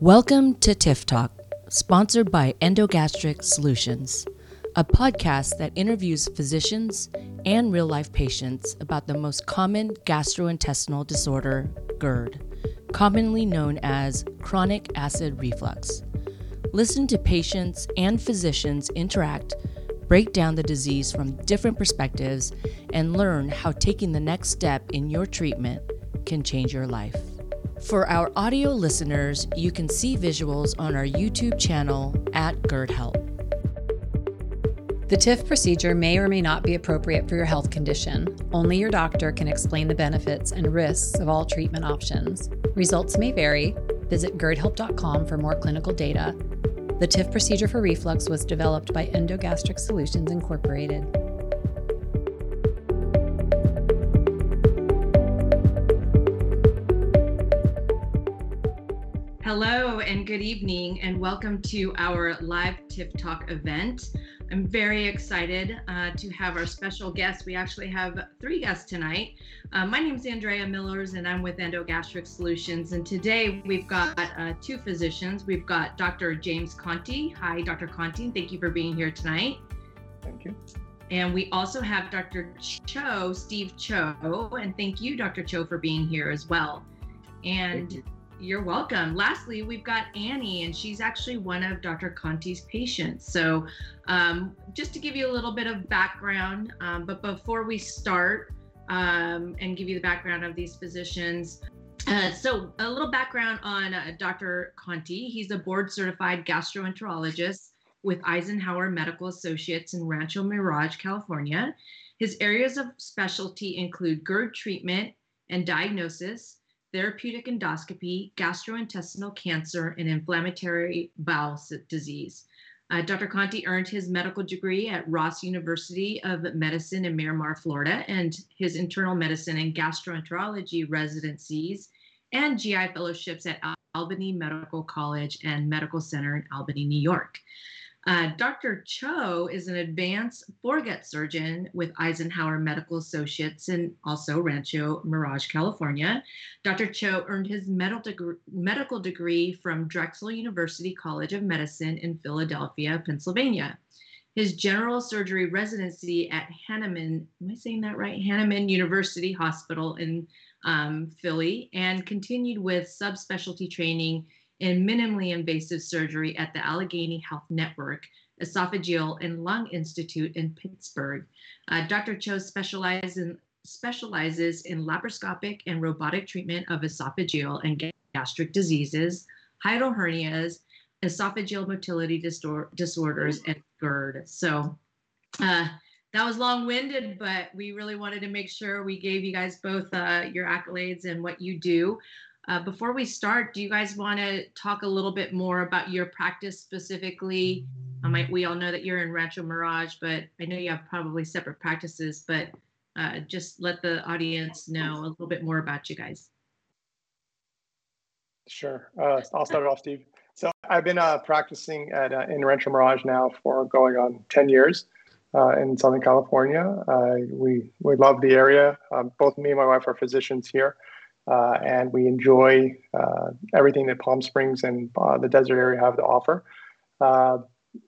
Welcome to TIF Talk, sponsored by Endogastric Solutions, a podcast that interviews physicians and real life patients about the most common gastrointestinal disorder, GERD, commonly known as chronic acid reflux. Listen to patients and physicians interact, break down the disease from different perspectives, and learn how taking the next step in your treatment can change your life. For our audio listeners, you can see visuals on our YouTube channel at GERD Help. The TIF procedure may or may not be appropriate for your health condition. Only your doctor can explain the benefits and risks of all treatment options. Results may vary. Visit gerdhelp.com for more clinical data. The TIF procedure for reflux was developed by Endogastric Solutions Incorporated. Hello and good evening, and welcome to our live TIF Talk event. I'm very excited uh, to have our special guest. We actually have three guests tonight. Uh, my name is Andrea Millers, and I'm with Endogastric Solutions. And today we've got uh, two physicians. We've got Dr. James Conti. Hi, Dr. Conti. Thank you for being here tonight. Thank you. And we also have Dr. Choe, Steve Choe, and thank you, Dr. Choe, for being here as well. And you're welcome. Lastly, we've got Annie, and she's actually one of Dr. Conti's patients. So, um, just to give you a little bit of background, um, but before we start um, and give you the background of these physicians, uh, so a little background on uh, Dr. Conti. He's a board certified gastroenterologist with Eisenhower Medical Associates in Rancho Mirage, California. His areas of specialty include GERD treatment and diagnosis, therapeutic endoscopy, gastrointestinal cancer, and inflammatory bowel disease. Uh, Dr. Conti earned his medical degree at Ross University of Medicine in Miramar, Florida, and his internal medicine and gastroenterology residencies and GI fellowships at Albany Medical College and Medical Center in Albany, New York. Uh, Dr. Choe is an advanced foregut surgeon with Eisenhower Medical Associates and also Rancho Mirage, California. Dr. Choe earned his medical degree, from Drexel University College of Medicine in Philadelphia, Pennsylvania. His general surgery residency at Hahnemann, am I saying that right? Hahnemann University Hospital in um, Philly, and continued with subspecialty training in minimally invasive surgery at the Allegheny Health Network Esophageal and Lung Institute in Pittsburgh. Uh, Dr. Choe specializes in, specializes in laparoscopic and robotic treatment of esophageal and gastric diseases, hiatal hernias, esophageal motility disor- disorders, and GERD. So uh, that was long winded, but we really wanted to make sure we gave you guys both uh, your accolades and what you do. Uh, before we start, do you guys want to talk a little bit more about your practice specifically? Um, I, we all know that you're in Rancho Mirage, but I know you have probably separate practices, but uh, just let the audience know a little bit more about you guys. Sure. Uh, I'll start it off, Steve. So I've been uh, practicing at uh, in Rancho Mirage now for going on 10 years uh, in Southern California. Uh, we, we love the area. Um, both me and my wife are physicians here. Uh, and we enjoy uh, everything that Palm Springs and uh, the desert area have to offer. Uh,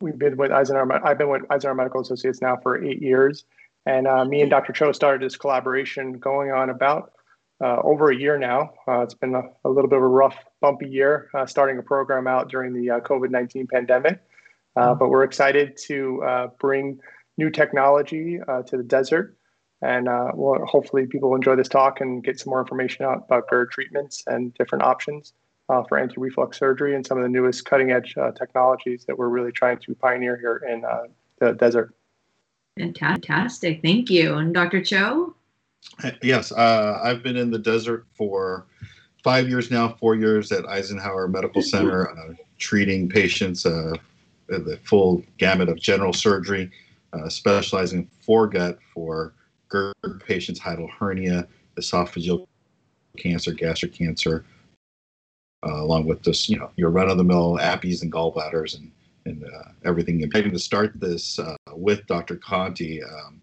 we've been with Eisenhower. I've been with Eisenhower Medical Associates now for eight years, and uh, me and Dr. Choe started this collaboration going on about uh, over a year now. it's been a, a, little bit of a rough, bumpy year starting a program out during the COVID nineteen pandemic, but we're excited to bring new technology to the desert and uh, we'll, hopefully people will enjoy this talk and get some more information out about GERD treatments and different options uh, for anti-reflux surgery and some of the newest cutting edge uh, technologies that we're really trying to pioneer here in uh, the desert. Fantastic. Thank you. And Dr. Choe? Yes, uh, I've been in the desert for five years now, four years at Eisenhower Medical Center, uh, treating patients, the full gamut of general surgery, specializing foregut for GERD patients, hiatal hernia, esophageal cancer, gastric cancer, uh, along with this, you know, your run-of-the-mill appies and gallbladders and and uh, everything. I'm to start this uh, with Dr. Conti um,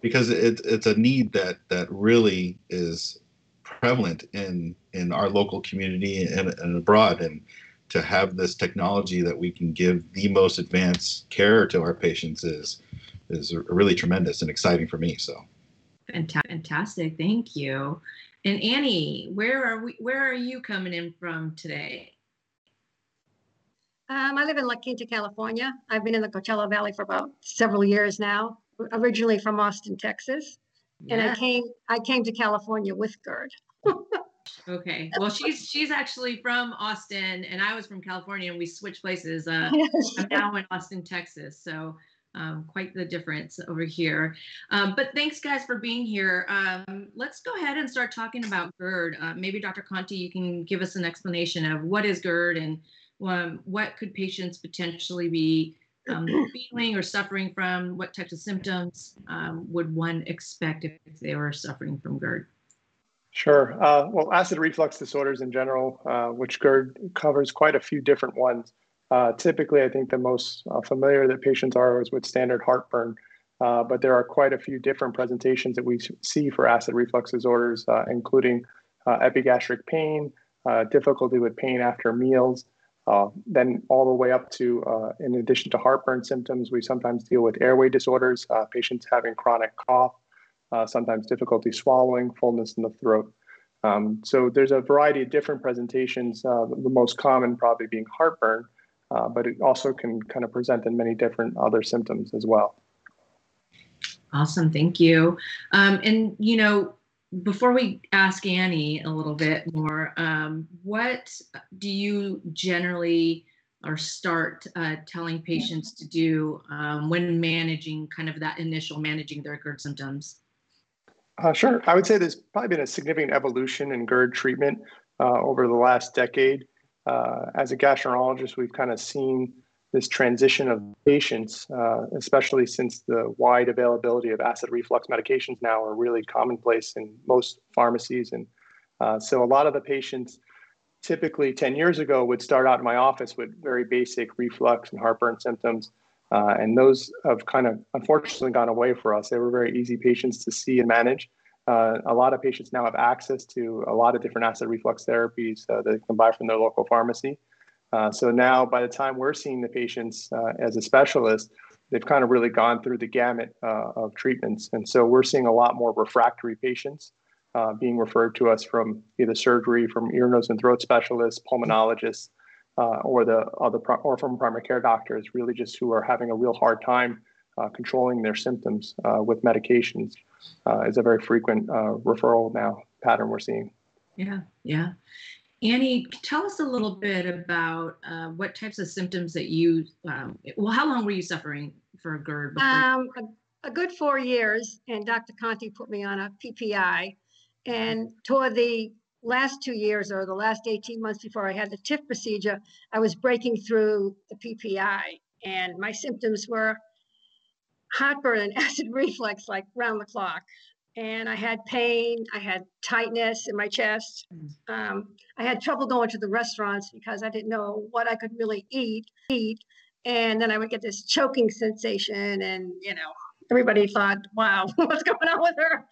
because it, it's a need that that really is prevalent in in our local community and, and abroad. And to have this technology that we can give the most advanced care to our patients is is really tremendous and exciting for me. So fantastic, thank you. And Annie, where are we? Where are you coming in from today? Um, I live in La Quinta, California. I've been in the Coachella Valley for about several years now. Originally from Austin, Texas, yeah. and I came I came to California with GERD. okay, well she's she's actually from Austin, and I was from California, and we switched places. Uh, I'm now in Austin, Texas, so um, quite the difference over here. Um, but thanks, guys, for being here. Um, let's go ahead and start talking about GERD. Uh, maybe Dr. Conti, you can give us an explanation of what is GERD and um, what could patients potentially be um, feeling or suffering from? What types of symptoms um, would one expect if they were suffering from GERD? Sure. Uh, well, acid reflux disorders in general, uh, which GERD covers quite a few different ones. Uh, typically, I think the most uh, familiar that patients are is with standard heartburn, uh, but there are quite a few different presentations that we see for acid reflux disorders, uh, including epigastric pain, difficulty with pain after meals, uh, then all the way up to, uh, in addition to heartburn symptoms, we sometimes deal with airway disorders, uh, patients having chronic cough, uh, sometimes difficulty swallowing, fullness in the throat. Um, so there's a variety of different presentations, uh, the most common probably being heartburn, uh, but it also can kind of present in many different other symptoms as well. Awesome, thank you. Um, and you know, before we ask Annie a little bit more, um, what do you generally or start uh, telling patients to do um, when managing kind of that initial managing their GERD symptoms? Uh, sure. I would say there's probably been a significant evolution in GERD treatment uh, over the last decade. Uh, as a gastroenterologist, we've kind of seen this transition of patients, uh, especially since the wide availability of acid reflux medications now are really commonplace in most pharmacies. And uh, so a lot of the patients typically 10 years ago would start out in my office with very basic reflux and heartburn symptoms. Uh, and those have kind of unfortunately gone away for us. They were very easy patients to see and manage. Uh, a lot of patients now have access to a lot of different acid reflux therapies uh, that they can buy from their local pharmacy. Uh, so now, by the time we're seeing the patients uh, as a specialist, they've kind of really gone through the gamut uh, of treatments. And so we're seeing a lot more refractory patients uh, being referred to us from either surgery, from ear, nose, and throat specialists, pulmonologists, or the other or from primary care doctors, really just who are having a real hard time uh, controlling their symptoms with medications. is a very frequent referral now pattern we're seeing. Yeah, yeah. Annie, tell us a little bit about uh, what types of symptoms that you, um, well, how long were you suffering for GERD? Um, a, a, good four years, and Dr. Conti put me on a PPI. And toward the last two years or the last 18 months before I had the TIF procedure, I was breaking through the PPI, and my symptoms were heartburn and acid reflux like round the clock and I had pain. I had tightness in my chest. Mm. Um, I had trouble going to the restaurants because I didn't know what I could really eat. Eat, and then I would get this choking sensation, and you know, everybody thought, "Wow, what's going on with her?"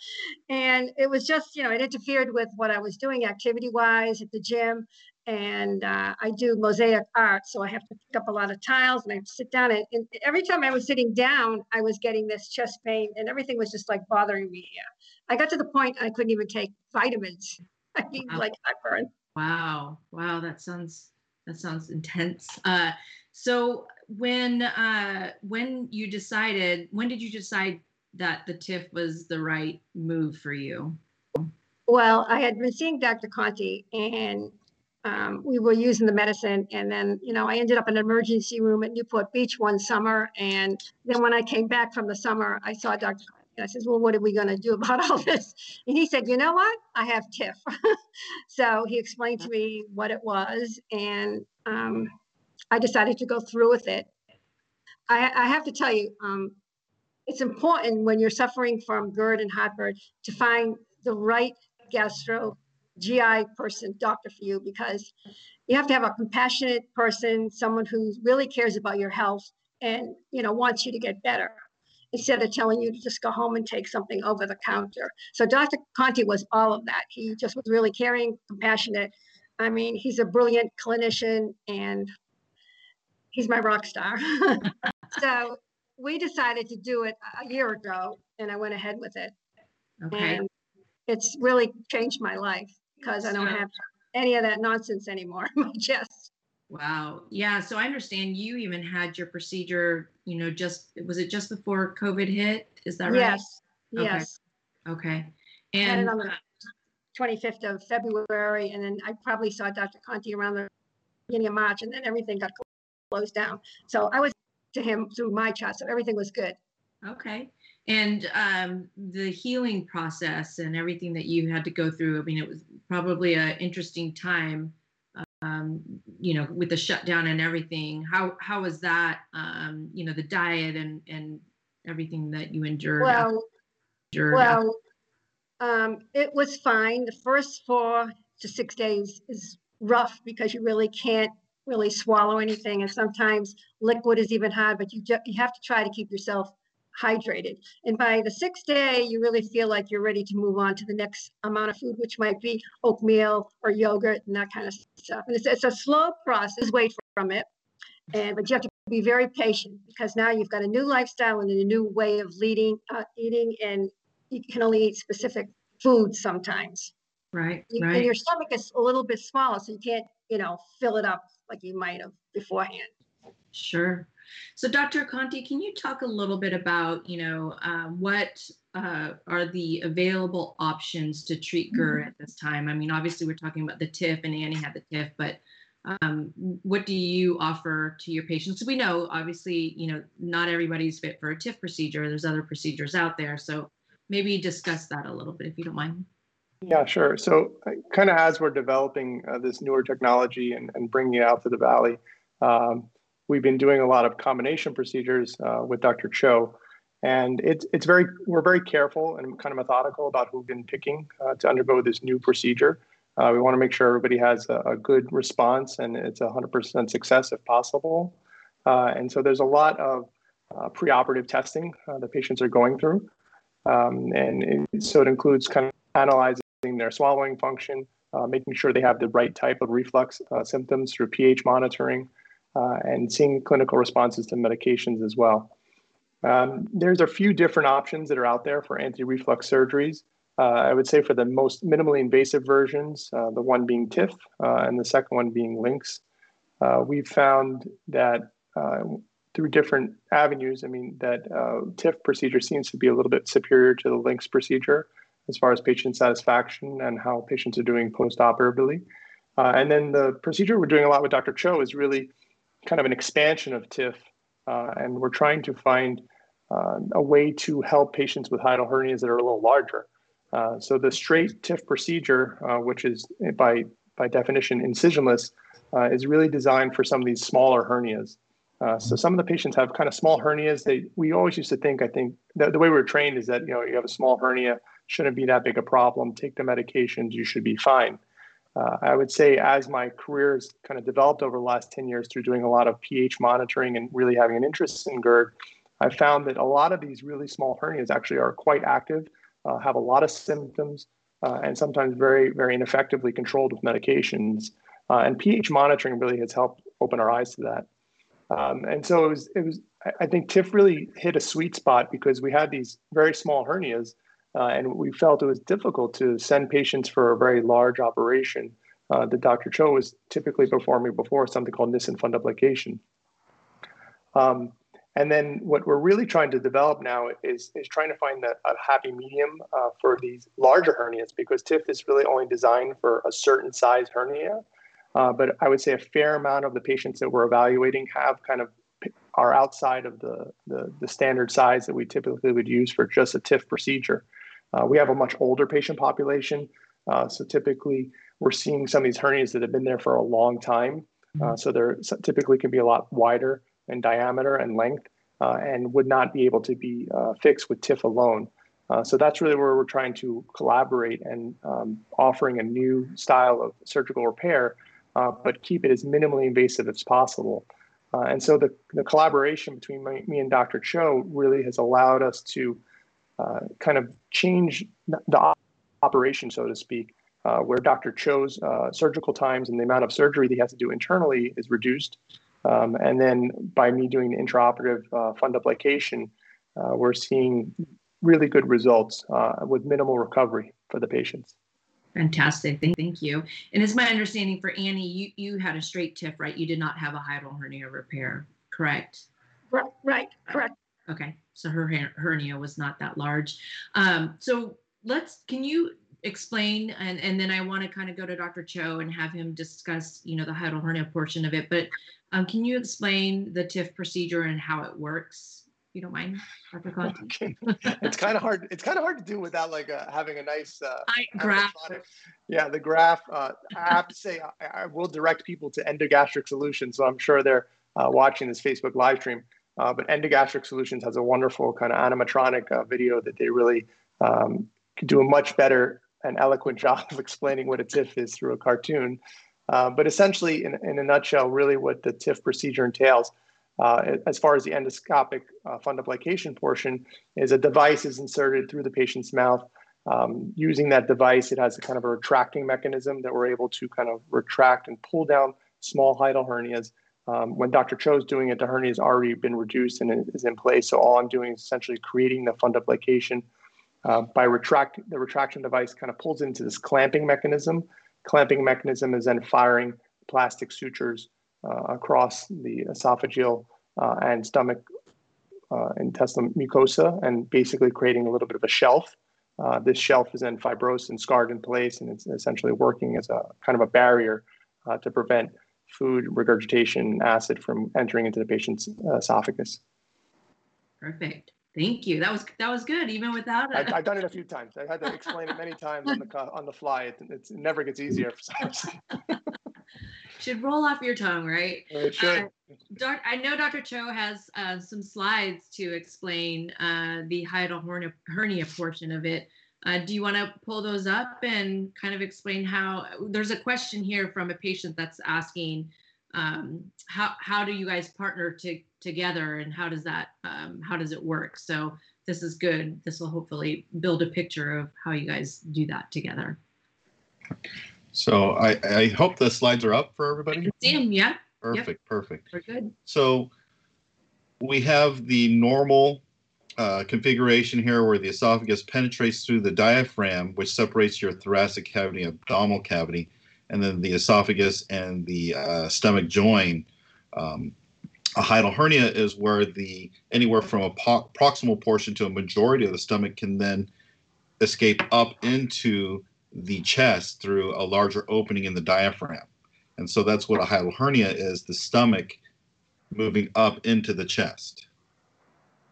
And it was just, you know, it interfered with what I was doing activity-wise at the gym. And uh, I do mosaic art, so I have to pick up a lot of tiles, and I have to sit down. And, and every time I was sitting down, I was getting this chest pain, and everything was just like bothering me. I got to the point I couldn't even take vitamins. I mean, wow. like heartburn. Wow, wow, that sounds that sounds intense. Uh, so when uh, when you decided, when did you decide that the TIF was the right move for you? Well, I had been seeing Dr. Conti, and um, we were using the medicine, and then you know I ended up in an emergency room at Newport Beach one summer, and then when I came back from the summer, I saw Dr. I said, well, what are we going to do about all this? And he said, you know what? I have TIF. so he explained to me what it was, and um, I decided to go through with it. I, I have to tell you, um, it's important when you're suffering from GERD and heartburn to find the right gastro GI person, doctor for you, because you have to have a compassionate person, someone who really cares about your health and you know wants you to get better instead of telling you to just go home and take something over the counter. So Dr. Conti was all of that. He just was really caring, compassionate, I mean, he's a brilliant clinician and he's my rock star. so we decided to do it a year ago and I went ahead with it. Okay. And it's really changed my life because I don't have any of that nonsense anymore in my chest. Wow. Yeah. So I understand you even had your procedure, you know, just was it just before COVID hit? Is that right? Yes, Okay. yes. Okay. And on the uh, 25th of February, and then I probably saw Dr. Conti around the beginning of March, and then everything got closed down. So I was to him through my chat, so everything was good. okay. And um, the healing process and everything that you had to go through, I mean, it was probably an interesting time, um, you know, with the shutdown and everything. How how was that, um, you know, the diet and and everything that you endured? after- Well, endured well, um, it was fine. The first four to six days is rough because you really can't really swallow anything, and sometimes liquid is even hard. But you ju- you have to try to keep yourself hydrated. And by the sixth day, you really feel like you're ready to move on to the next amount of food, which might be oatmeal or yogurt and that kind of stuff. And it's, it's a slow process. Wait from it, and but you have to be very patient because now you've got a new lifestyle and a new way of leading, uh, eating, and you can only eat specific foods sometimes. right, You- right. And your stomach is a little bit smaller, so you can't, you know, fill it up like you might have beforehand. Sure. So, Dr. Conti, can you talk a little bit about, you know, um, what uh, are the available options to treat GERD at this time? I mean, obviously, we're talking about the TIF, and Annie had the TIF, but um, what do you offer to your patients? So we know, obviously, you know, not everybody's fit for a TIF procedure. There's other procedures out there. So maybe discuss that a little bit, if you don't mind. Yeah, sure. So, kind of as we're developing uh, this newer technology and, and bringing it out to the valley, um, we've been doing a lot of combination procedures uh, with Dr. Choe, and it's it's very we're very careful and kind of methodical about who've been picking uh, to undergo this new procedure. Uh, we want to make sure everybody has a, a good response and it's a 100% success if possible. Uh, and so there's a lot of uh, preoperative testing uh, the patients are going through, um, and it, so it includes kind of analyzing their swallowing function, making sure they have the right type of reflux symptoms through pH monitoring, uh, and seeing clinical responses to medications as well. Um, there's a few different options that are out there for anti-reflux surgeries. Uh, I would say for the most minimally invasive versions, uh, the one being TIF uh, and the second one being LINX, uh, we've found that uh, through different avenues, I mean, that TIF procedure seems to be a little bit superior to the LINX procedure as far as patient satisfaction and how patients are doing post-operatively. Uh, and then the procedure we're doing a lot with Dr. Choe is really kind of an expansion of TIF, uh, and we're trying to find uh, a way to help patients with hiatal hernias that are a little larger. Uh, so the straight TIF procedure, uh, which is by by definition incisionless, uh, is really designed for some of these smaller hernias. Uh, so some of the patients have kind of small hernias. They we always used to think, I think, the way we are trained is that you know you have a small hernia, shouldn't be that big a problem. Take the medications, you should be fine. Uh, I would say as my career has kind of developed over the last 10 years through doing a lot of pH monitoring and really having an interest in GERD, I found that a lot of these really small hernias actually are quite active, uh, have a lot of symptoms, uh, and sometimes very, very ineffectively controlled with medications. Uh, and pH monitoring really has helped open our eyes to that. Um, and so it was, it was, I think TIF really hit a sweet spot because we had these very small hernias uh, and we felt it was difficult to send patients for a very large operation uh, that Dr. Choe was typically performing before, something called Nissen fundoplication. Um, and then what we're really trying to develop now is, is trying to find a, a happy medium uh, for these larger hernias because TIF is really only designed for a certain size hernia. Uh, but I would say a fair amount of the patients that we're evaluating have kind of are outside of the, the, the standard size that we typically would use for just a TIF procedure. Uh, we have a much older patient population. Uh, so typically, we're seeing some of these hernias that have been there for a long time. Uh, so they're typically can be a lot wider in diameter and length uh, and would not be able to be uh, fixed with TIF alone. Uh, so that's really where we're trying to collaborate and um, offering a new style of surgical repair, but keep it as minimally invasive as possible. and so the, the collaboration between my, me and Dr. Choe really has allowed us to uh, kind of change the operation, so to speak, uh, where Dr. Choe's uh, surgical times and the amount of surgery that he has to do internally is reduced. Um, and then by me doing the intraoperative uh, fundoplication, uh, we're seeing really good results uh, with minimal recovery for the patients. Fantastic. Thank, thank you. And it's my understanding for Annie, you, you had a straight TIF, right? You did not have a hiatal hernia repair, correct? Right, right, correct. Okay. So her hernia was not that large. Um, so let's, can you explain and, and then I want to kind of go to Dr. Choe and have him discuss, you know, the hiatal hernia portion of it. But um, can you explain the TIF procedure and how it works? If you don't mind, Dr. Conti? Okay. it's kind of hard. It's kind of hard to do without like uh, having a nice uh, graph. Yeah, the graph. Uh, I have to say, I, I, will direct people to Endogastric Solutions. So I'm sure they're uh, watching this Facebook live stream. Uh, but Endogastric Solutions has a wonderful kind of animatronic uh, video that they really um, do a much better and eloquent job of explaining what a TIF is through a cartoon. but essentially, in, in a nutshell, really what the TIF procedure entails uh, as far as the endoscopic uh, fundoplication portion, is a device is inserted through the patient's mouth. Um, using that device, it has a kind of a retracting mechanism that we're able to kind of retract and pull down small hiatal hernias. Um, when Dr. Choe is doing it, the hernia has already been reduced and is in place. So all I'm doing is essentially creating the fundoplication. Uh, by retract, the retraction device kind of pulls into this clamping mechanism. Clamping mechanism is then firing plastic sutures uh, across the esophageal uh, and stomach uh, intestinal mucosa and basically creating a little bit of a shelf. this shelf is then fibrosed and scarred in place, and it's essentially working as a kind of a barrier to prevent food regurgitation acid from entering into the patient's esophagus. Perfect. Thank you. That was that was good, even without it. I've, I've, done it a few times. I've had to explain it many times on the on the fly. It, it never gets easier for some reason. should roll off your tongue, right? It should. Uh, doc, I know Dr. Choe has uh, some slides to explain uh, the hiatal hernia, hernia portion of it. Uh, do you want to pull those up and kind of explain how? There's a question here from a patient that's asking, um, how how do you guys partner to, together, and how does that um, how does it work? So this is good. This will hopefully build a picture of how you guys do that together. So I, I hope the slides are up for everybody. see them, yeah. Perfect, yep. perfect. We're good. So we have the normal uh, configuration here where the esophagus penetrates through the diaphragm, which separates your thoracic cavity, abdominal cavity, and then the esophagus and the uh, stomach join. Um, a hiatal hernia is where the anywhere from a po- proximal portion to a majority of the stomach can then escape up into the chest through a larger opening in the diaphragm. And so that's what a hiatal hernia is the stomach moving up into the chest.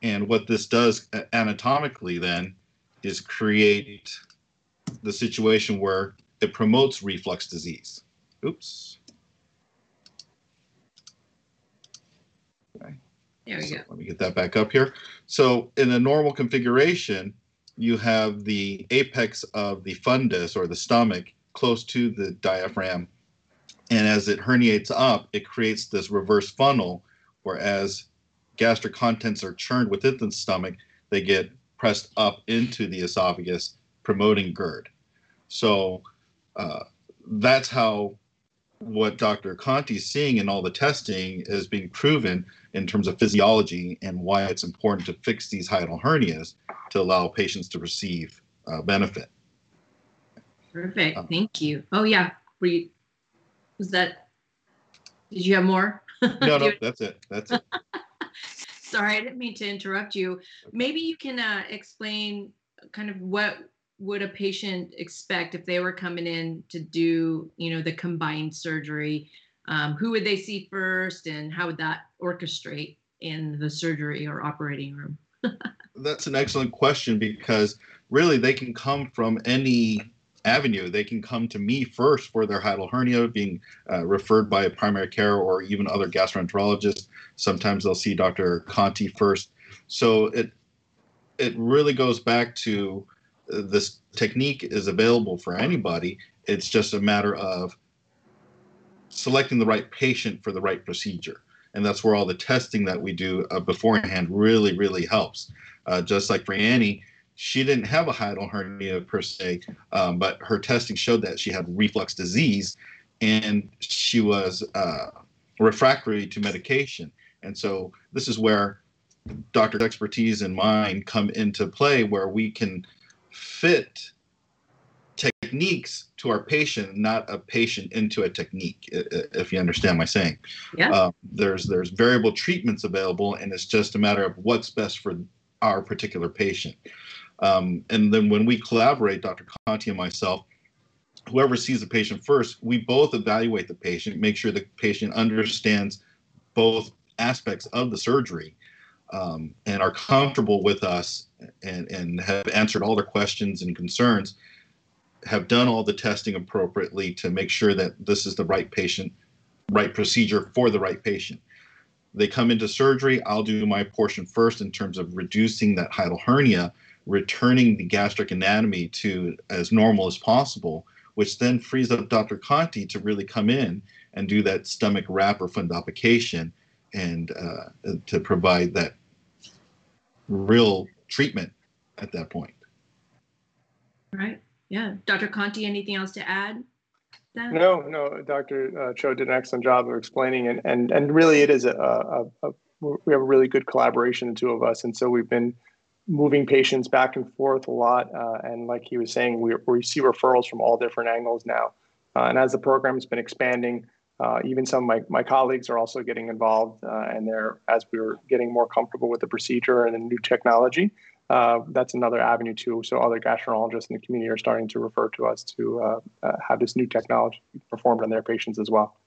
And what this does uh, anatomically then is create the situation where it promotes reflux disease. Oops. Okay. There we so go. Let me get that back up here. So in a normal configuration, you have the apex of the fundus or the stomach close to the diaphragm. And as it herniates up, it creates this reverse funnel, whereas gastric contents are churned within the stomach, they get pressed up into the esophagus, promoting GERD. So uh, that's how what Dr. Conti is seeing in all the testing is being proven in terms of physiology and why it's important to fix these hiatal hernias to allow patients to receive uh, benefit. Perfect. Um, Thank you. Oh yeah. Were you, was that? Did you have more? no, no, that's it. That's it. Sorry, I didn't mean to interrupt you. Maybe you can uh, explain kind of what would a patient expect if they were coming in to do, you know, the combined surgery? Um, who would they see first, and how would that orchestrate in the surgery or operating room? That's an excellent question because really they can come from any avenue. They can come to me first for their hiatal hernia, being uh, referred by a primary care or even other gastroenterologists. Sometimes they'll see Dr. Conti first. So it it really goes back to uh, this technique is available for anybody. It's just a matter of selecting the right patient for the right procedure. And that's where all the testing that we do uh, beforehand really, really helps. Uh, just like for Annie, she didn't have a hiatal hernia per se, um, but her testing showed that she had reflux disease, and she was uh, refractory to medication. And so this is where doctor's expertise and mine come into play, where we can fit techniques to our patient, not a patient into a technique. If you understand my saying, yeah. Uh, there's there's variable treatments available, and it's just a matter of what's best for our particular patient. Um, and then when we collaborate, Dr. Conti and myself, whoever sees the patient first, we both evaluate the patient, make sure the patient understands both aspects of the surgery um, and are comfortable with us and, and have answered all their questions and concerns, have done all the testing appropriately to make sure that this is the right patient, right procedure for the right patient. They come into surgery, I'll do my portion first in terms of reducing that hiatal hernia, returning the gastric anatomy to as normal as possible, which then frees up Dr. Conti to really come in and do that stomach wrap or fundoplication and uh, to provide that real treatment at that point. Right. Yeah. Dr. Conti, anything else to add? That? No, no. Dr. Uh, Choe did an excellent job of explaining, and and and really, it is a, a, a we have a really good collaboration, the two of us, and so we've been moving patients back and forth a lot. Uh, and like he was saying, we, we see referrals from all different angles now. Uh, and as the program has been expanding, uh, even some of my, my colleagues are also getting involved. Uh, and they're, as we are getting more comfortable with the procedure and the new technology, uh, that's another avenue too. So other gastroenterologists in the community are starting to refer to us to uh, have this new technology performed on their patients as well.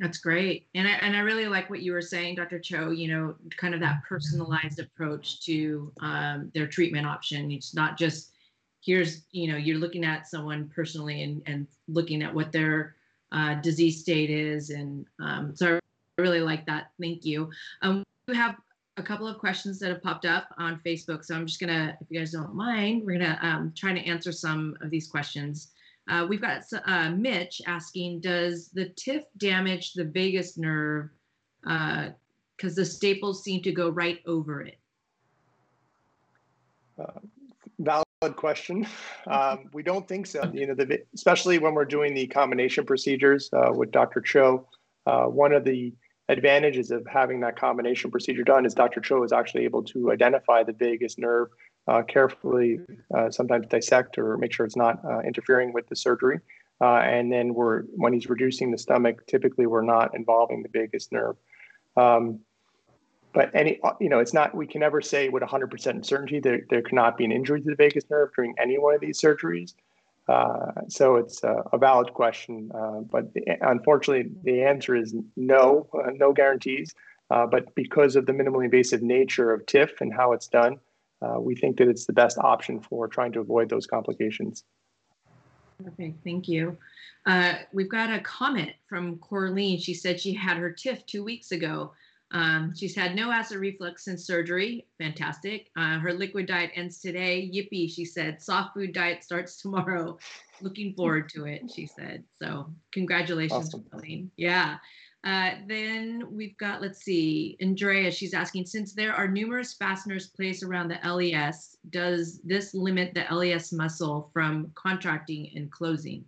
That's great. And I, and I really like what you were saying, Dr. Choe, you know, kind of that personalized approach to um, their treatment option. It's not just here's, you know, you're looking at someone personally and, and looking at what their uh, disease state is. And um, so I really like that. Thank you. Um, we have a couple of questions that have popped up on Facebook. So I'm just going to, if you guys don't mind, we're going to um, try to answer some of these questions. Uh, we've got uh, Mitch asking, does the TIF damage the vagus nerve? Because uh, the staples seem to go right over it. Uh, valid question. Um, we don't think so. You know, the, especially when we're doing the combination procedures uh, with Dr. Choe. Uh, one of the advantages of having that combination procedure done is Dr. Choe is actually able to identify the vagus nerve uh, carefully uh, sometimes dissect or make sure it's not uh, interfering with the surgery. Uh, and then we're when he's reducing the stomach, typically we're not involving the vagus nerve. Um, but any, uh, you know, it's not. We can never say with 100% certainty there there cannot be an injury to the vagus nerve during any one of these surgeries. Uh, so it's a valid question, but the, unfortunately the answer is no, no guarantees. but because of the minimally invasive nature of TIF and how it's done, uh, we think that it's the best option for trying to avoid those complications. Okay, thank you. Uh, we've got a comment from Corleen. She said she had her TIF two weeks ago. Um, she's had no acid reflux since surgery. Fantastic. Uh, her liquid diet ends today. Yippee, she said. Soft food diet starts tomorrow. Looking forward to it, she said. So, congratulations, awesome. Yeah. Uh, then we've got, let's see, Andrea, she's asking, since there are numerous fasteners placed around the LES, does this limit the LES muscle from contracting and closing?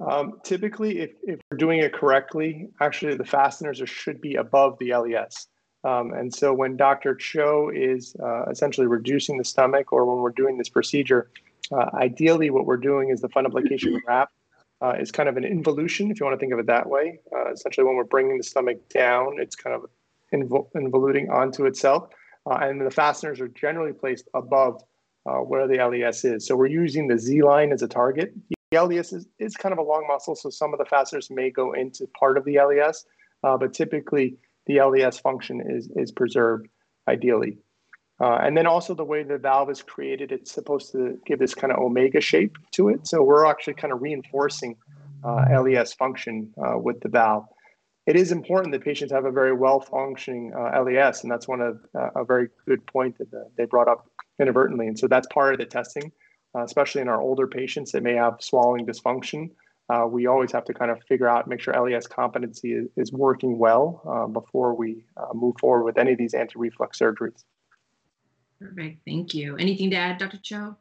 Um, typically, if, if we're doing it correctly, actually the fasteners are, should be above the LES. Um, and so when Dr. Choe is uh, essentially reducing the stomach or when we're doing this procedure, uh, ideally what we're doing is the fundoplication wrap uh, is kind of an involution, if you want to think of it that way. Uh, essentially, when we're bringing the stomach down, it's kind of invol- involuting onto itself. Uh, and the fasteners are generally placed above uh, where the LES is. So we're using the Z line as a target. The LES is, is kind of a long muscle, so some of the fasteners may go into part of the LES, uh, but typically the LES function is, is preserved ideally. Uh, and then also the way the valve is created, it's supposed to give this kind of omega shape to it. So we're actually kind of reinforcing uh, LES function uh, with the valve. It is important that patients have a very well functioning uh, LES, and that's one of uh, a very good point that uh, they brought up inadvertently. And so that's part of the testing, especially in our older patients that may have swallowing dysfunction. we always have to kind of figure out, make sure LES competency is, is working well before we move forward with any of these anti reflux surgeries. Perfect. Thank you. Anything to add, Dr. Choe?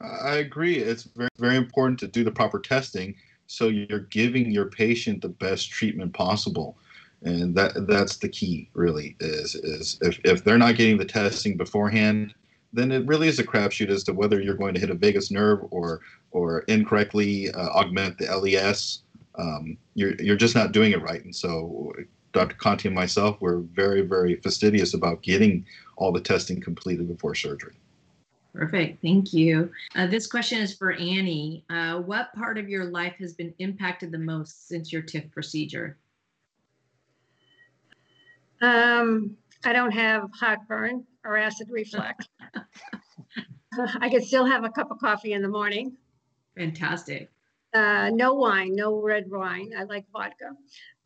I agree. It's very, very important to do the proper testing so you're giving your patient the best treatment possible. And that that's the key, really, is is if, if they're not getting the testing beforehand, then it really is a crapshoot as to whether you're going to hit a vagus nerve or or incorrectly uh, augment the LES. Um, you're you're just not doing it right. And so Dr. Conti and myself were very very fastidious about getting all the testing completed before surgery. Perfect. Thank you. Uh, this question is for Annie. Uh, what part of your life has been impacted the most since your TIF procedure? Um, I don't have heartburn or acid reflux. I can still have a cup of coffee in the morning. Fantastic. Uh, no wine, no red wine. I like vodka.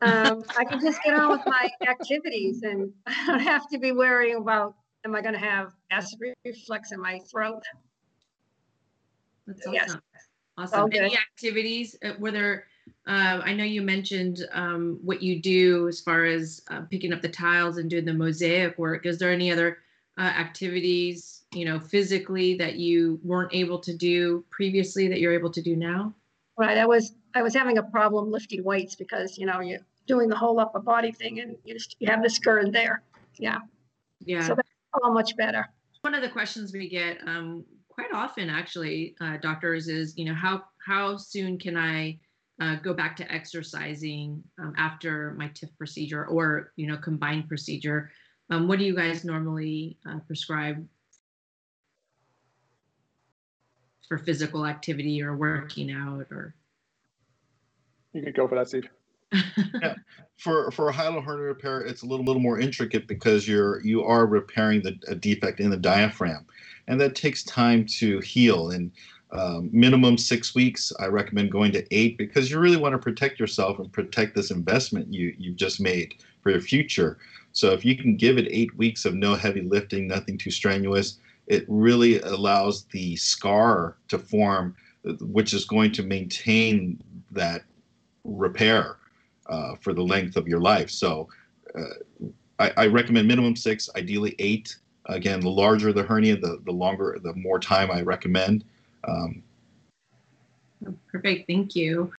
Um, I can just get on with my activities and I don't have to be worrying about am I going to have acid reflux in my throat? That's awesome. Yes. Awesome. Okay. Any activities? Uh, were there? Uh, I know you mentioned um, what you do as far as uh, picking up the tiles and doing the mosaic work. Is there any other uh, activities, you know, physically that you weren't able to do previously that you're able to do now? Right. I was I was having a problem lifting weights because you know you're doing the whole upper body thing and you just you have this girth there. Yeah. Yeah. So that's all much better. one of the questions we get um, quite often actually uh, doctors is you know how how soon can i uh, go back to exercising um, after my TIF procedure or you know combined procedure um, what do you guys normally uh, prescribe for physical activity or working out or You could go for that, Steve. For for a hiatal hernia repair, it's a little little more intricate because you're you are repairing the a defect in the diaphragm, and that takes time to heal. And um, minimum six weeks. I recommend going to eight because you really want to protect yourself and protect this investment you you've just made for your future. So if you can give it eight weeks of no heavy lifting, nothing too strenuous, it really allows the scar to form, which is going to maintain that repair uh, for the length of your life. So uh, I, I, recommend minimum six, ideally eight. Again, the larger the hernia, the, the longer, the more time I recommend. Um, Perfect. Thank you.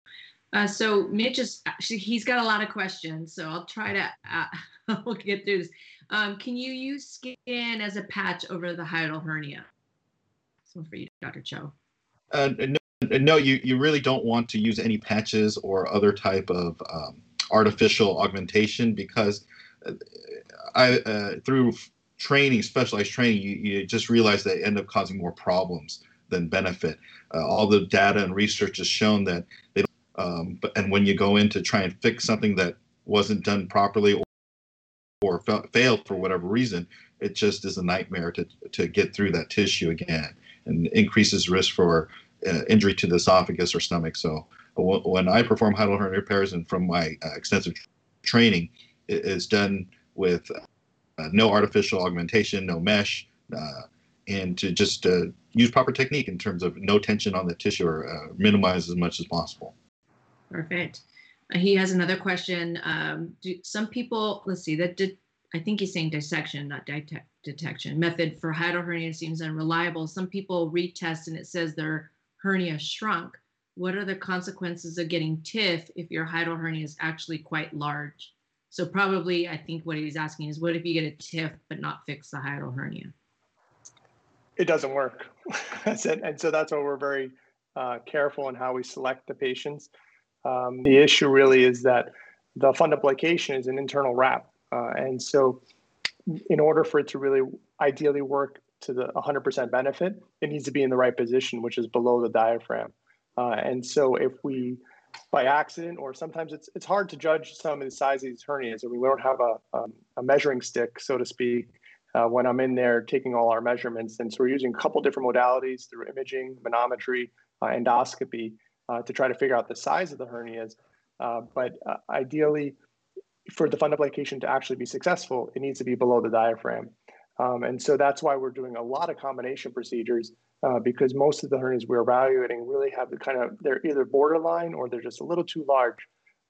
Uh, so Mitch is, he's got a lot of questions, so I'll try to, uh, we'll get through this. Um, can you use skin as a patch over the hiatal hernia? This one for you, Dr. Choe. Uh, no, no, you, you really don't want to use any patches or other type of um, artificial augmentation because uh, I, uh, through training, specialized training, you, you just realize they end up causing more problems than benefit. Uh, all the data and research has shown that they don't, um, but, and when you go in to try and fix something that wasn't done properly or, or fa- failed for whatever reason, it just is a nightmare to, to get through that tissue again and increases risk for uh, injury to the esophagus or stomach. So w- when I perform hernia repairs and from my uh, extensive training, it is done with uh, no artificial augmentation, no mesh, uh, and to just uh, use proper technique in terms of no tension on the tissue or uh, minimize as much as possible. Perfect. Uh, he has another question. Um, do some people, let's see, that I think he's saying dissection, not detect, detection. Method for hiatal hernia seems unreliable. Some people retest and it says their hernia shrunk. What are the consequences of getting TIF if your hiatal hernia is actually quite large? So probably, I think what he's asking is, what if you get a TIF but not fix the hiatal hernia? It doesn't work. And so that's why we're very uh, careful in how we select the patients. Um, the issue really is that the fundoplication is an internal wrap. Uh, and so in order for it to really ideally work to the 100% benefit, it needs to be in the right position, which is below the diaphragm. Uh, and so if we, by accident, or sometimes it's it's hard to judge some of the size of these hernias. Mean, we don't have a, um, a measuring stick, so to speak, uh, when I'm in there taking all our measurements. And so we're using a couple different modalities through imaging, manometry, uh, endoscopy uh, to try to figure out the size of the hernias. Uh, but uh, ideally, for the fundoplication to actually be successful, it needs to be below the diaphragm. Um, and so that's why we're doing a lot of combination procedures uh, because most of the hernias we're evaluating really have the kind of, they're either borderline or they're just a little too large.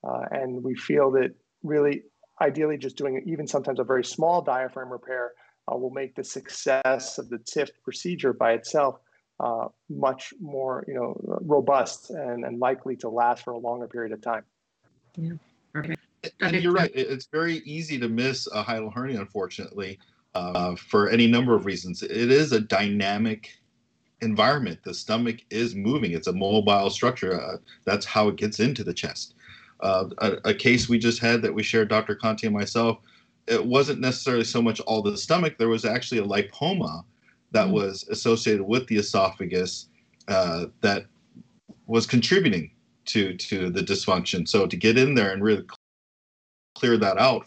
Uh, and we feel that really ideally just doing even sometimes a very small diaphragm repair uh, will make the success of the TIF procedure by itself uh, much more, you know, robust and, and likely to last for a longer period of time. Yeah, perfect. And you're right. It's very easy to miss a hiatal hernia, unfortunately, uh, for any number of reasons. It is a dynamic environment. The stomach is moving. It's a mobile structure. Uh, that's how it gets into the chest. Uh, a, a, case we just had that we shared, Dr. Conti and myself, it wasn't necessarily so much all the stomach. There was actually a lipoma that mm-hmm. was associated with the esophagus uh, that was contributing to to the dysfunction. So to get in there and really clear that out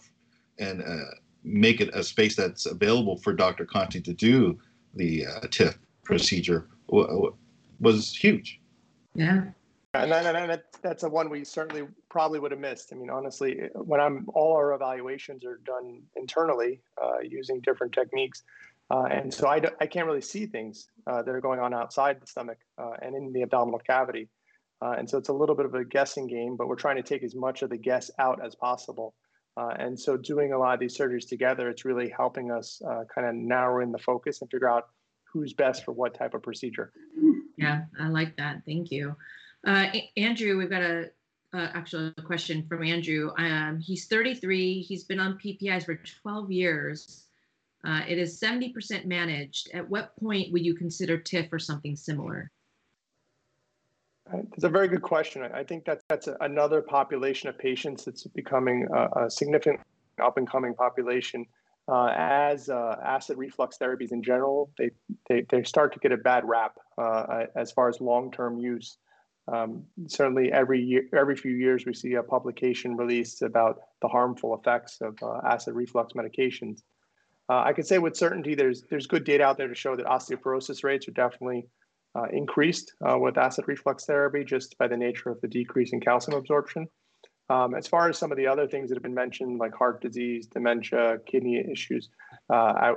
and uh, make it a space that's available for Dr. Conti to do the uh, TIF procedure w- w- was huge. Yeah. And, that, and that, that's a one we certainly probably would have missed. I mean, honestly, when I'm all our evaluations are done internally uh, using different techniques, uh, and so I, I can't really see things uh, that are going on outside the stomach uh, and in the abdominal cavity. Uh, and so it's a little bit of a guessing game, but we're trying to take as much of the guess out as possible. Uh, and so doing a lot of these surgeries together, it's really helping us uh, kind of narrow in the focus and figure out who's best for what type of procedure. Yeah, I like that. Thank you. Andrew, we've got a uh, actually question from Andrew. Um, he's 33. He's been on PPIs for 12 years. Uh, it is 70% managed. At what point would you consider TIF or something similar? It's a very good question. I think that that's another population of patients that's becoming a, a significant up and coming population. Uh, as uh, acid reflux therapies in general, they, they, they start to get a bad rap uh, as far as long term use. Um, certainly, every year, every few years, we see a publication released about the harmful effects of uh, acid reflux medications. Uh, I can say with certainty there's there's good data out there to show that osteoporosis rates are definitely uh, increased uh, with acid reflux therapy just by the nature of the decrease in calcium absorption. Um, as far as some of the other things that have been mentioned, like heart disease, dementia, kidney issues, uh, I,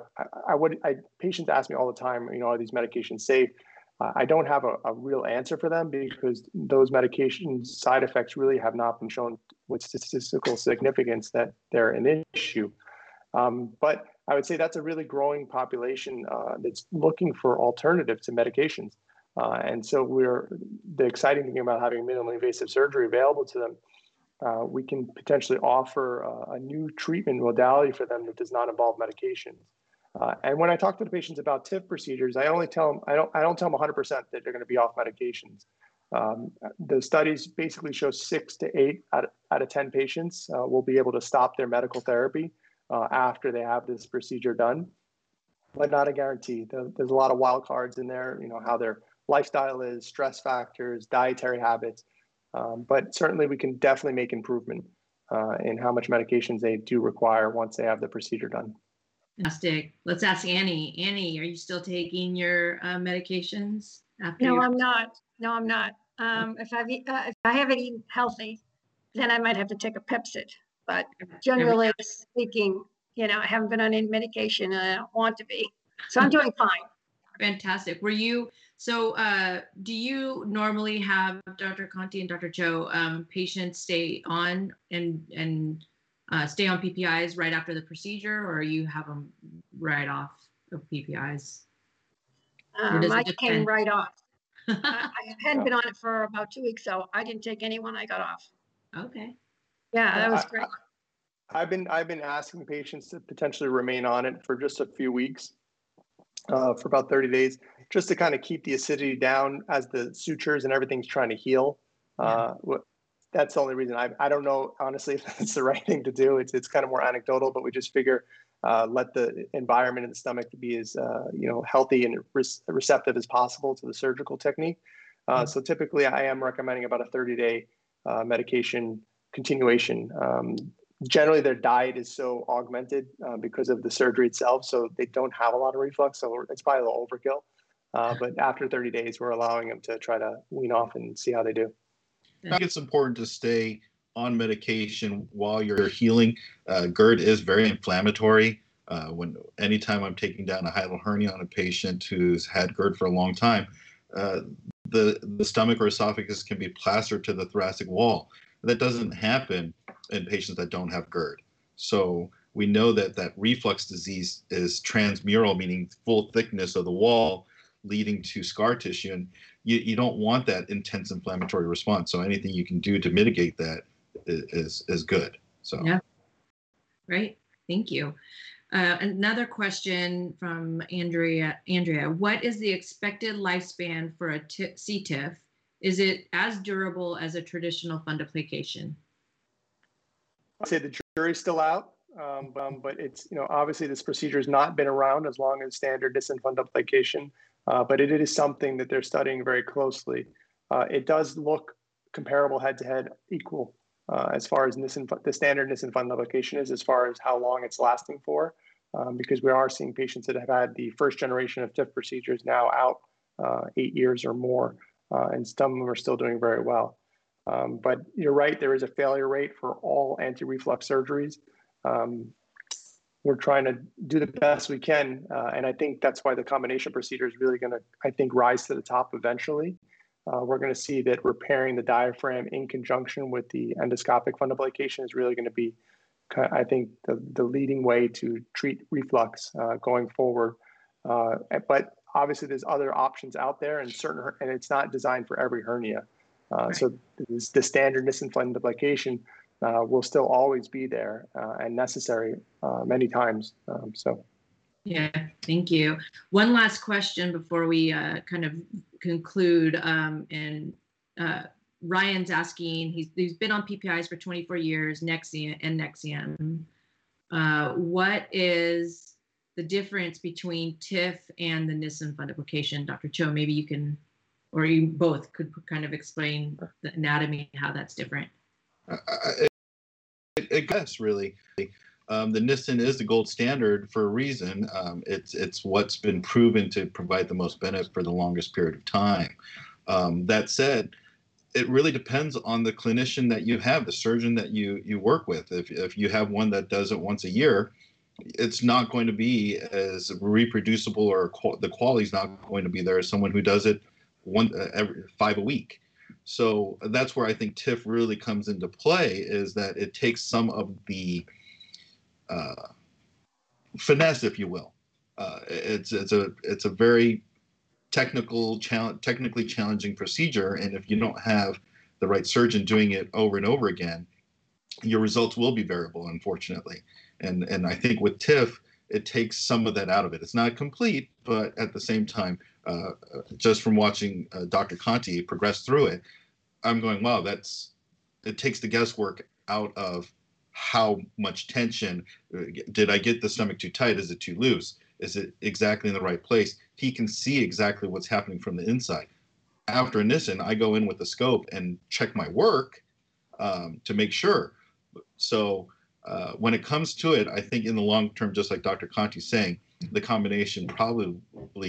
I, would I, patients ask me all the time, you know, are these medications safe? Uh, I don't have a, a, real answer for them because those medication side effects really have not been shown with statistical significance that they're an issue. Um, but I would say that's a really growing population uh, that's looking for alternative to medications. Uh, and so we're the exciting thing about having minimally invasive surgery available to them. Uh, we can potentially offer uh, a new treatment modality for them that does not involve medications. Uh, and when I talk to the patients about TIF procedures, I only tell them I don't I don't tell them 100% that they're going to be off medications. Um, the studies basically show six to eight out of, out of 10 patients uh, will be able to stop their medical therapy uh, after they have this procedure done, but not a guarantee. There's a lot of wild cards in there, you know, how their lifestyle is, stress factors, dietary habits. Um, but certainly we can definitely make improvement uh, in how much medications they do require once they have the procedure done. Fantastic. Let's ask Annie. Annie, are you still taking your uh, medications? After no, your- I'm not. No, I'm not. Um, if, I've, uh, if I haven't eaten healthy, then I might have to take a Pepcid. But generally speaking, you know, I haven't been on any medication and I don't want to be. So I'm doing fine. Fantastic. Were you so uh, do you normally have Dr. Conti and Dr. Choe um, patients stay on and and uh, stay on PPIs right after the procedure, or you have them right off of PPIs? Um, I came right off. I, I hadn't been on it for about two weeks, so I didn't take any when I got off. Okay. Yeah, that was great. I, have been I've been asking patients to potentially remain on it for just a few weeks, uh, for about 30 days, just to kind of keep the acidity down as the sutures and everything's trying to heal. Uh, that's the only reason. I I don't know honestly if that's the right thing to do. It's it's kind of more anecdotal, but we just figure uh, let the environment in the stomach be as uh, you know healthy and re- receptive as possible to the surgical technique. Uh, mm-hmm. So typically, I am recommending about a 30 day uh, medication continuation. Um, generally, their diet is so augmented uh, because of the surgery itself, so they don't have a lot of reflux. So it's probably a little overkill. Uh, but after 30 days, we're allowing them to try to wean off and see how they do. I think it's important to stay on medication while you're healing. Uh, GERD is very inflammatory. Uh, when anytime I'm taking down a hiatal hernia on a patient who's had GERD for a long time, uh, the the stomach or esophagus can be plastered to the thoracic wall. That doesn't happen in patients that don't have GERD. So we know that that reflux disease is transmural, meaning full thickness of the wall, leading to scar tissue. And you, you don't want that intense inflammatory response. So anything you can do to mitigate that is is good. So yeah, right. Thank you. Uh, another question from Andrea. Andrea, what is the expected lifespan for a t- CTIF? Is it as durable as a traditional fundoplication? I'd say the jury's still out, um, um, but it's you know obviously this procedure has not been around as long as standard Nissen fundoplication, uh, but it, it is something that they're studying very closely. Uh, it does look comparable head to head, equal uh, as far as Nissen, the standard Nissen fundoplication is, as far as how long it's lasting for, um, because we are seeing patients that have had the first generation of TIF procedures now out uh, eight years or more, uh, and some of them are still doing very well. Um, but you're right, there is a failure rate for all anti-reflux surgeries. Um, we're trying to do the best we can, uh, and I think that's why the combination procedure is really going to, I think, rise to the top eventually. Uh, we're going to see that repairing the diaphragm in conjunction with the endoscopic fundoplication is really going to be, I think, the, the leading way to treat reflux uh, going forward. Uh, but obviously, there's other options out there, and certain, and it's not designed for every hernia. Uh, right. So the standard Nissen fundoplication uh, will still always be there uh, and necessary many times. Um, so. Yeah, thank you. One last question before we uh, kind of conclude. Um, and uh, Ryan's asking, he's, he's been on PPIs for 24 years, Nexium and Nexium. Uh, what is the difference between TIF and the Nissen fundoplication? Dr. Choe, maybe you can, or you both could kind of explain the anatomy, how that's different. I, I, I guess really. Um, the Nissen is the gold standard for a reason. Um, it's it's what's been proven to provide the most benefit for the longest period of time. Um, that said, it really depends on the clinician that you have, the surgeon that you you work with. If if you have one that does it once a year, it's not going to be as reproducible, or the quality is not going to be there as someone who does it one uh, every five a week. So that's where I think TIF really comes into play. Is that it takes some of the uh, finesse, if you will. Uh, it's it's a it's a very technical challenge, technically challenging procedure, and if you don't have the right surgeon doing it over and over again, your results will be variable, unfortunately. And and I think with TIF, it takes some of that out of it. It's not complete, but at the same time, uh, just from watching uh, Dr. Conti progress through it, I'm going, wow, that's it takes the guesswork out of how much tension did i get the stomach too tight is it too loose is it exactly in the right place he can see exactly what's happening from the inside after nissen i go in with the scope and check my work um, to make sure so uh, when it comes to it i think in the long term just like dr conti's saying the combination probably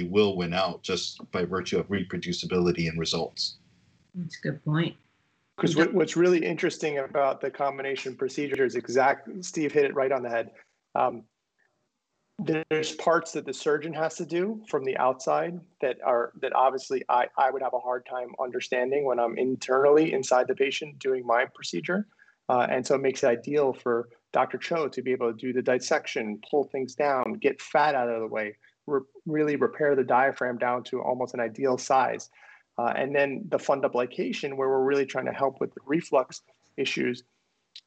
will win out just by virtue of reproducibility and results that's a good point because what, what's really interesting about the combination procedure is exact. Steve hit it right on the head. Um, there's parts that the surgeon has to do from the outside that are that obviously I, I would have a hard time understanding when I'm internally inside the patient doing my procedure. Uh, and so it makes it ideal for Dr. Choe to be able to do the dissection, pull things down, get fat out of the way, re- really repair the diaphragm down to almost an ideal size. Uh, and then the fundoplication, where we're really trying to help with the reflux issues,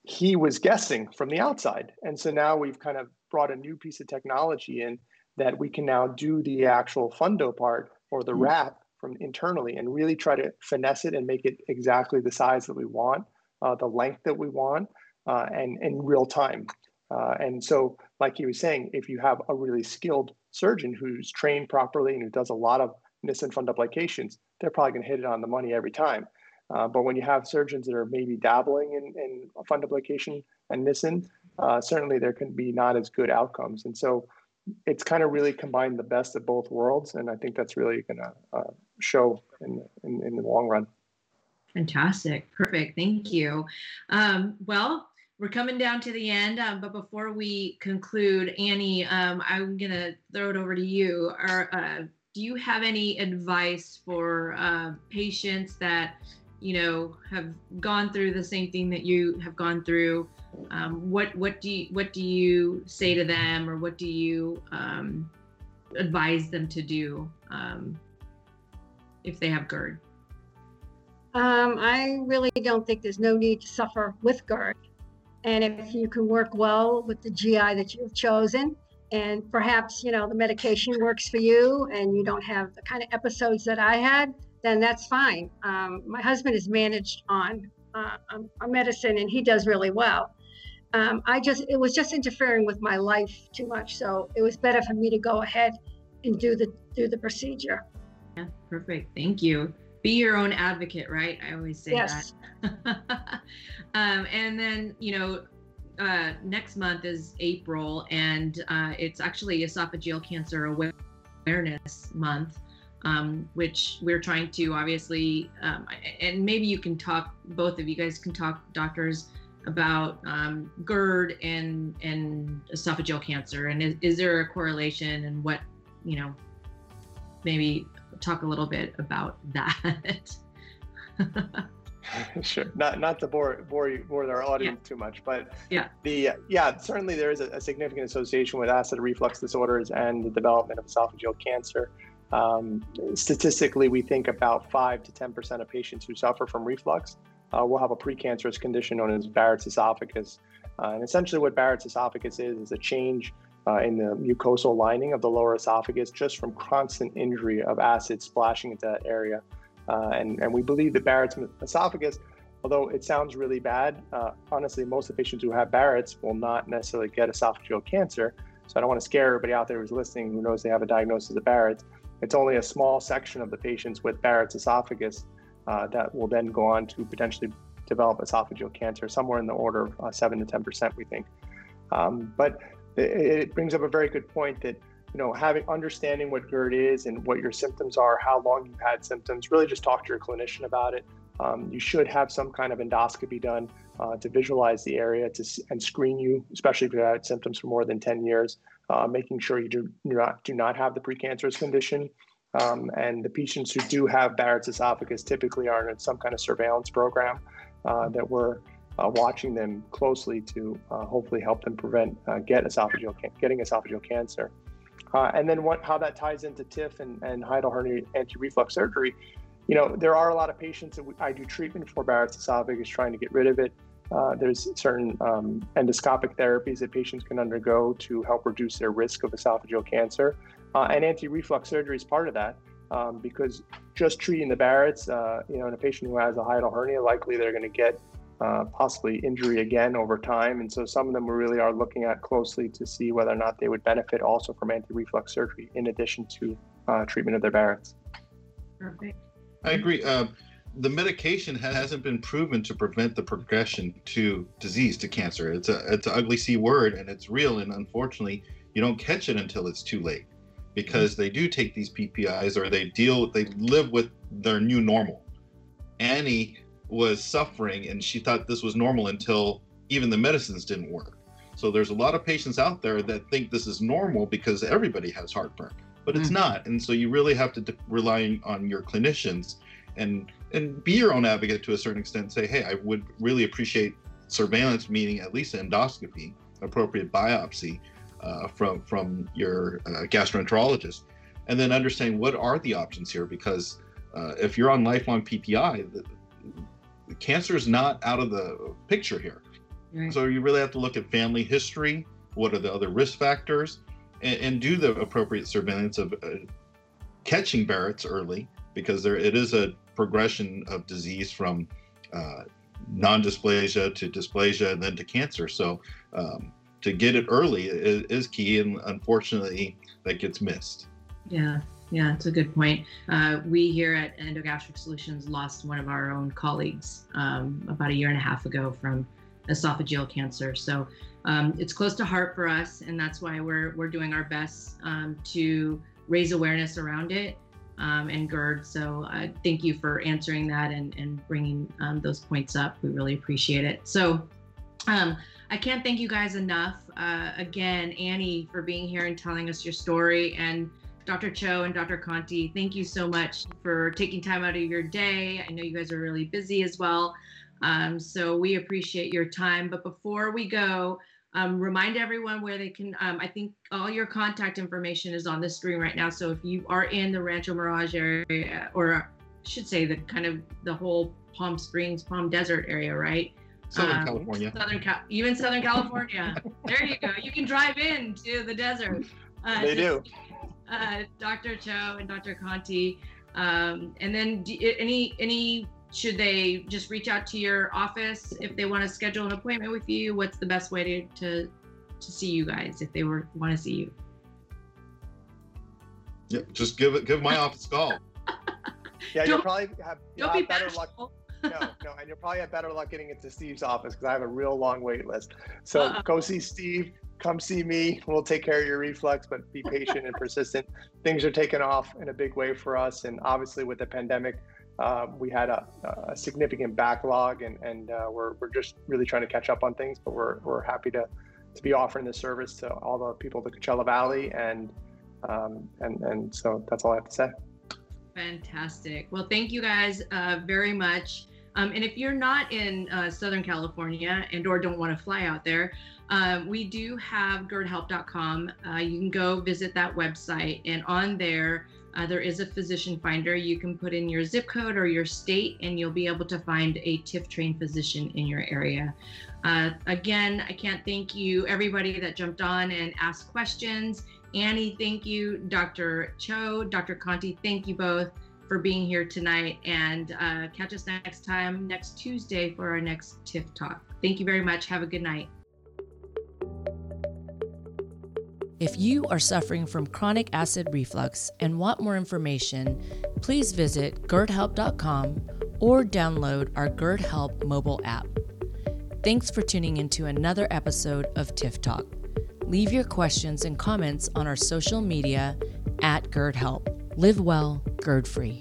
he was guessing from the outside. And so now we've kind of brought a new piece of technology in that we can now do the actual fundo part or the mm-hmm. wrap from internally and really try to finesse it and make it exactly the size that we want, uh, the length that we want, uh, and in real time. Uh, and so, like he was saying, if you have a really skilled surgeon who's trained properly and who does a lot of Nissen fundoplications, they're probably going to hit it on the money every time. Uh, but when you have surgeons that are maybe dabbling in, in fundoplication and Nissen, uh, certainly there can be not as good outcomes. And so it's kind of really combined the best of both worlds. And I think that's really going to uh, show in, in, in, the long run. Fantastic. Perfect. Thank you. Um, well, we're coming down to the end, um, but before we conclude, Annie, um, I'm going to throw it over to you. Our, uh, do you have any advice for uh, patients that you know, have gone through the same thing that you have gone through, um, what what do you what do you say to them, or what do you um, advise them to do um, if they have GERD? Um, I really don't think there's no need to suffer with GERD. And if you can work well with the GI that you've chosen, and perhaps you know the medication works for you, and you don't have the kind of episodes that I had, then that's fine. Um, my husband is managed on uh, a medicine, and he does really well. Um, I just it was just interfering with my life too much, so it was better for me to go ahead and do the do the procedure. Yeah, perfect. Thank you. Be your own advocate, right? I always say yes. that. um, and then you know, uh, next month is April, and uh, it's actually esophageal cancer awareness month um, which we're trying to obviously, um, and maybe you can talk, both of you guys can talk, doctors, about um, GERD and and esophageal cancer, and is, is there a correlation, and what, you know, maybe talk a little bit about that. sure. Not not to bore bore you, bore our audience yeah. too much, but yeah, the yeah certainly there is a, a, significant association with acid reflux disorders and the development of esophageal cancer. Um, statistically, we think about 5 to 10% of patients who suffer from reflux uh, will have a precancerous condition known as Barrett's esophagus. Uh, and essentially, what Barrett's esophagus is, is a change uh, in the mucosal lining of the lower esophagus just from constant injury of acid splashing into that area. Uh, and, and we believe that Barrett's esophagus, although it sounds really bad, uh, honestly, most of the patients who have Barrett's will not necessarily get esophageal cancer. So I don't want to scare everybody out there who's listening who knows they have a diagnosis of Barrett's. It's only a small section of the patients with Barrett's esophagus uh, that will then go on to potentially develop esophageal cancer, somewhere in the order of uh, 7 to 10%, we think. Um, but it, brings up a very good point that, you know, having understanding what GERD is and what your symptoms are, how long you've had symptoms, really just talk to your clinician about it. Um, you should have some kind of endoscopy done uh, to visualize the area to, and screen you, especially if you've had symptoms for more than 10 years uh, making sure you do not do not have the precancerous condition. Um, and the patients who do have Barrett's esophagus typically are in some kind of surveillance program uh, that we're uh, watching them closely to uh, hopefully help them prevent uh, get esophageal getting esophageal cancer. Uh, and then what, how that ties into TIF and, and hiatal hernia anti-reflux surgery. You know, there are a lot of patients that we, I do treatment for Barrett's esophagus, trying to get rid of it. Uh, there's certain um, endoscopic therapies that patients can undergo to help reduce their risk of esophageal cancer. Uh, and anti-reflux surgery is part of that um, because just treating the Barrett's, uh, you know, in a patient who has a hiatal hernia, likely they're going to get uh, possibly injury again over time. And so some of them we really are looking at closely to see whether or not they would benefit also from anti-reflux surgery in addition to uh, treatment of their Barrett's. Perfect. I agree the medication hasn't been proven to prevent the progression to disease to cancer. It's a it's an ugly c word and it's real and unfortunately you don't catch it until it's too late because they do take these PPIs or they deal they live with their new normal. Annie was suffering and she thought this was normal until even the medicines didn't work. So there's a lot of patients out there that think this is normal because everybody has heartburn, but it's mm. not. And so you really have to de- rely on your clinicians and and be your own advocate to a certain extent. Say, hey, I would really appreciate surveillance, meaning at least endoscopy, appropriate biopsy uh, from from your uh, gastroenterologist, and then understand what are the options here. Because uh, if you're on lifelong PPI, the cancer is not out of the picture here. Right. So you really have to look at family history. What are the other risk factors? And, and do the appropriate surveillance of uh, catching Barrett's early because there it is a progression of disease from uh, non-dysplasia to dysplasia and then to cancer. So um, to get it early is, is, key, and unfortunately, that gets missed. Yeah, yeah, it's a good point. Uh, we here at Endogastric Solutions lost one of our own colleagues um, about a year and a half ago from esophageal cancer. So um, it's close to heart for us, and that's why we're we're doing our best um, to raise awareness around it um, and GERD. So uh, thank you for answering that and, and bringing um, those points up. We really appreciate it. So um, I can't thank you guys enough. Uh, again, Annie, for being here and telling us your story, and Dr. Choe and Dr. Conti, thank you so much for taking time out of your day. I know you guys are really busy as well. Um, so we appreciate your time. But before we go, um, remind everyone where they can. Um, I think all your contact information is on the screen right now. So if you are in the Rancho Mirage area, or I should say the kind of the whole Palm Springs, Palm Desert area, right? Southern Um, California. Southern Cal, even Southern California. there you go. You can drive in to the desert. Uh, They do. Just, Uh, Dr. Choe and Dr. Conti, um, and then do, any any should they just reach out to your office if they want to schedule an appointment with you? What's the best way to to, to see you guys if they were want to see you? Yeah, just give it give my office a call. Yeah, you'll probably have, you'll Don't be have better luck. No, no, and you'll probably have better luck getting into Steve's office because I have a real long wait list. So Uh-uh. go see Steve. Come see me. We'll take care of your reflux, but be patient and persistent. Things are taking off in a big way for us, and obviously with the pandemic, uh, we had a, a significant backlog, and and uh, we're we're just really trying to catch up on things. But we're we're happy to to be offering this service to all the people of the Coachella Valley, and um, and and so that's all I have to say. Fantastic. Well, thank you guys uh, very much. Um, and if you're not in uh, Southern California and or don't want to fly out there, um, we do have GERDHelp.com. Uh, you can go visit that website, and on there, uh, there is a physician finder. You can put in your zip code or your state, and you'll be able to find a TIF trained physician in your area. Uh, again, I can't thank you, everybody that jumped on and asked questions. Annie, thank you. Dr. Choe, Dr. Conti, thank you both for being here tonight. And uh, catch us next time, next Tuesday, for our next TIF Talk. Thank you very much. Have a good night. If you are suffering from chronic acid reflux and want more information, please visit GERDHelp.com or download our GERD Help mobile app. Thanks for tuning into another episode of TIF Talk. Leave your questions and comments on our social media at GERD Help. Live well, GERD free.